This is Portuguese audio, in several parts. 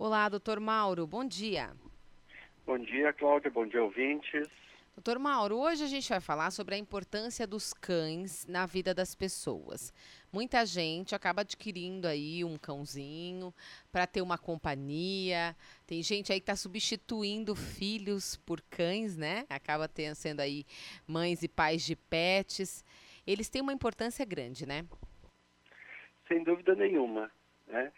Olá, doutor Mauro, bom dia. Bom dia, Cláudia, bom dia, ouvintes. Doutor Mauro, hoje a gente vai falar sobre a importância dos cães na vida das pessoas. Muita gente acaba adquirindo aí um cãozinho para ter uma companhia. Tem gente aí que está substituindo filhos por cães, né? Acaba tendo, sendo aí mães e pais de pets. Eles têm uma importância grande, né? Sem dúvida nenhuma. Né?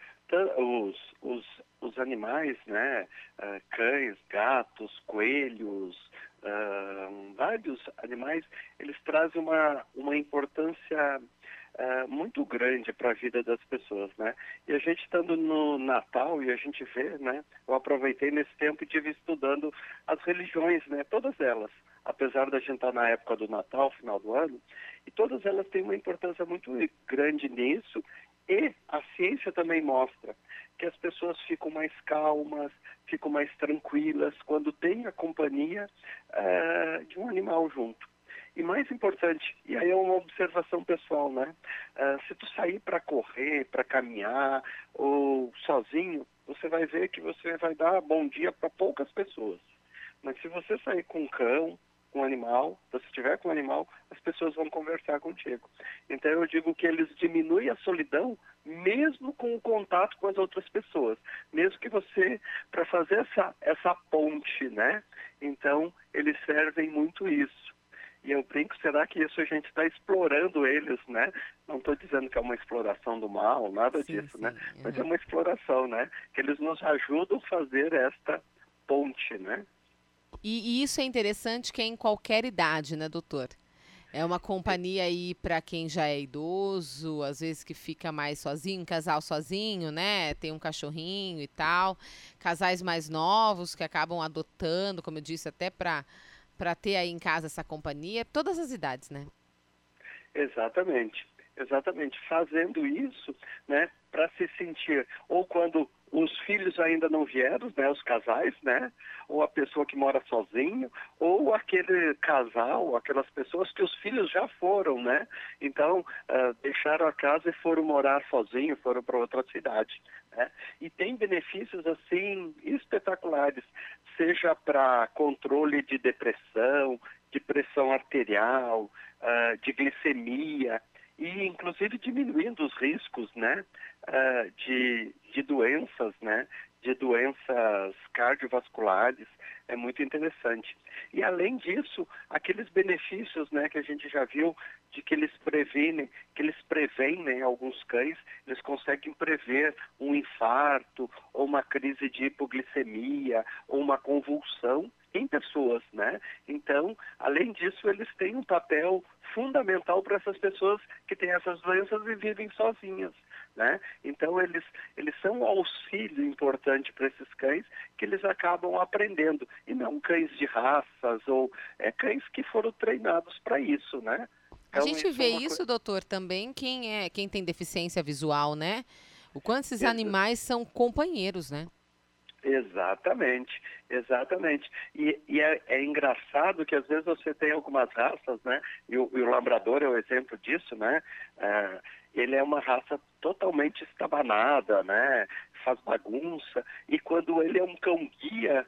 Os, os, os animais, né? Ah, cães, gatos, coelhos, uh, vários animais, eles trazem uma, uma importância uh, muito grande para a vida das pessoas, né? E a gente estando no Natal e a gente vê, né? Eu aproveitei nesse tempo e estive estudando as religiões, né? Todas elas, apesar da gente estar na época do Natal, final do ano, e todas elas têm uma importância muito grande nisso e a ciência também mostra que as pessoas ficam mais calmas, ficam mais tranquilas quando tem a companhia uh, de um animal junto. E mais importante, e aí é uma observação pessoal, né? Uh, se tu sair para correr, para caminhar ou sozinho, você vai ver que você vai dar bom dia para poucas pessoas. Mas se você sair com um cão, com animal, se você estiver com animal, as pessoas vão conversar contigo. Então eu digo que eles diminuem a solidão mesmo com o contato com as outras pessoas, mesmo que você para fazer essa essa ponte, né? Então eles servem muito isso. E eu brinco, será que isso a gente está explorando eles, né? Não estou dizendo que é uma exploração do mal, nada sim, disso, né? sim, né? Mas é uma exploração, né? Que eles nos ajudam a fazer esta ponte, né? E, e, isso é interessante que é em qualquer idade, né, doutor? É uma companhia aí para quem já é idoso, às vezes que fica mais sozinho, casal sozinho, né? Tem um cachorrinho e tal. Casais mais novos que acabam adotando, como eu disse, até para para ter aí em casa essa companhia, todas as idades, né? Exatamente. Exatamente. Fazendo isso, né, para se sentir ou quando os filhos ainda não vieram, né, os casais, né, ou a pessoa que mora sozinho, ou aquele casal, aquelas pessoas que os filhos já foram, né, então uh, deixaram a casa e foram morar sozinho, foram para outra cidade, né, e tem benefícios assim espetaculares, seja para controle de depressão, de pressão arterial, uh, de glicemia, e inclusive diminuindo os riscos, né, uh, de, de doenças, né, de doenças cardiovasculares, é muito interessante. E além disso, aqueles benefícios, né, que a gente já viu de que eles previnem, que eles preveem, alguns cães, eles conseguem prever um infarto ou uma crise de hipoglicemia ou uma convulsão em pessoas, né? Então, além disso, eles têm um papel fundamental para essas pessoas que têm essas doenças e vivem sozinhas, né? Então, eles, eles são um auxílio importante para esses cães que eles acabam aprendendo, e não cães de raças ou é, cães que foram treinados para isso, né? Então, a gente isso vê é isso, coisa... doutor, também quem é quem tem deficiência visual, né? O quanto esses animais são companheiros, né? Exatamente, exatamente. E, e é, é, engraçado que às vezes você tem algumas raças, né? E o, e o labrador é o exemplo disso, né? É, ele é uma raça totalmente estabanada, né? Faz bagunça. E quando ele é um cão guia,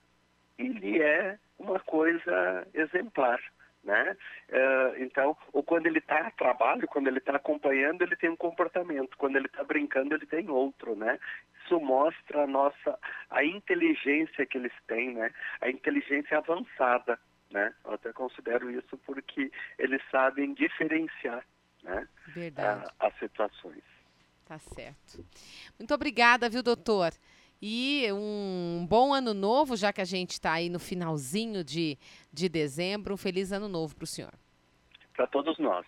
ele é uma coisa exemplar. Né? Uh, então, ou quando ele está a trabalho, quando ele está acompanhando, ele tem um comportamento. Quando ele está brincando, ele tem outro, né? Isso mostra a nossa a inteligência que eles têm, né? A inteligência avançada, né? Eu até considero isso porque eles sabem diferenciar, né? Verdade. A, as situações. Tá certo. Muito obrigada, viu, doutor? E um bom ano novo, já que a gente está aí no finalzinho de, de dezembro. Um feliz ano novo para o senhor. Para todos nós.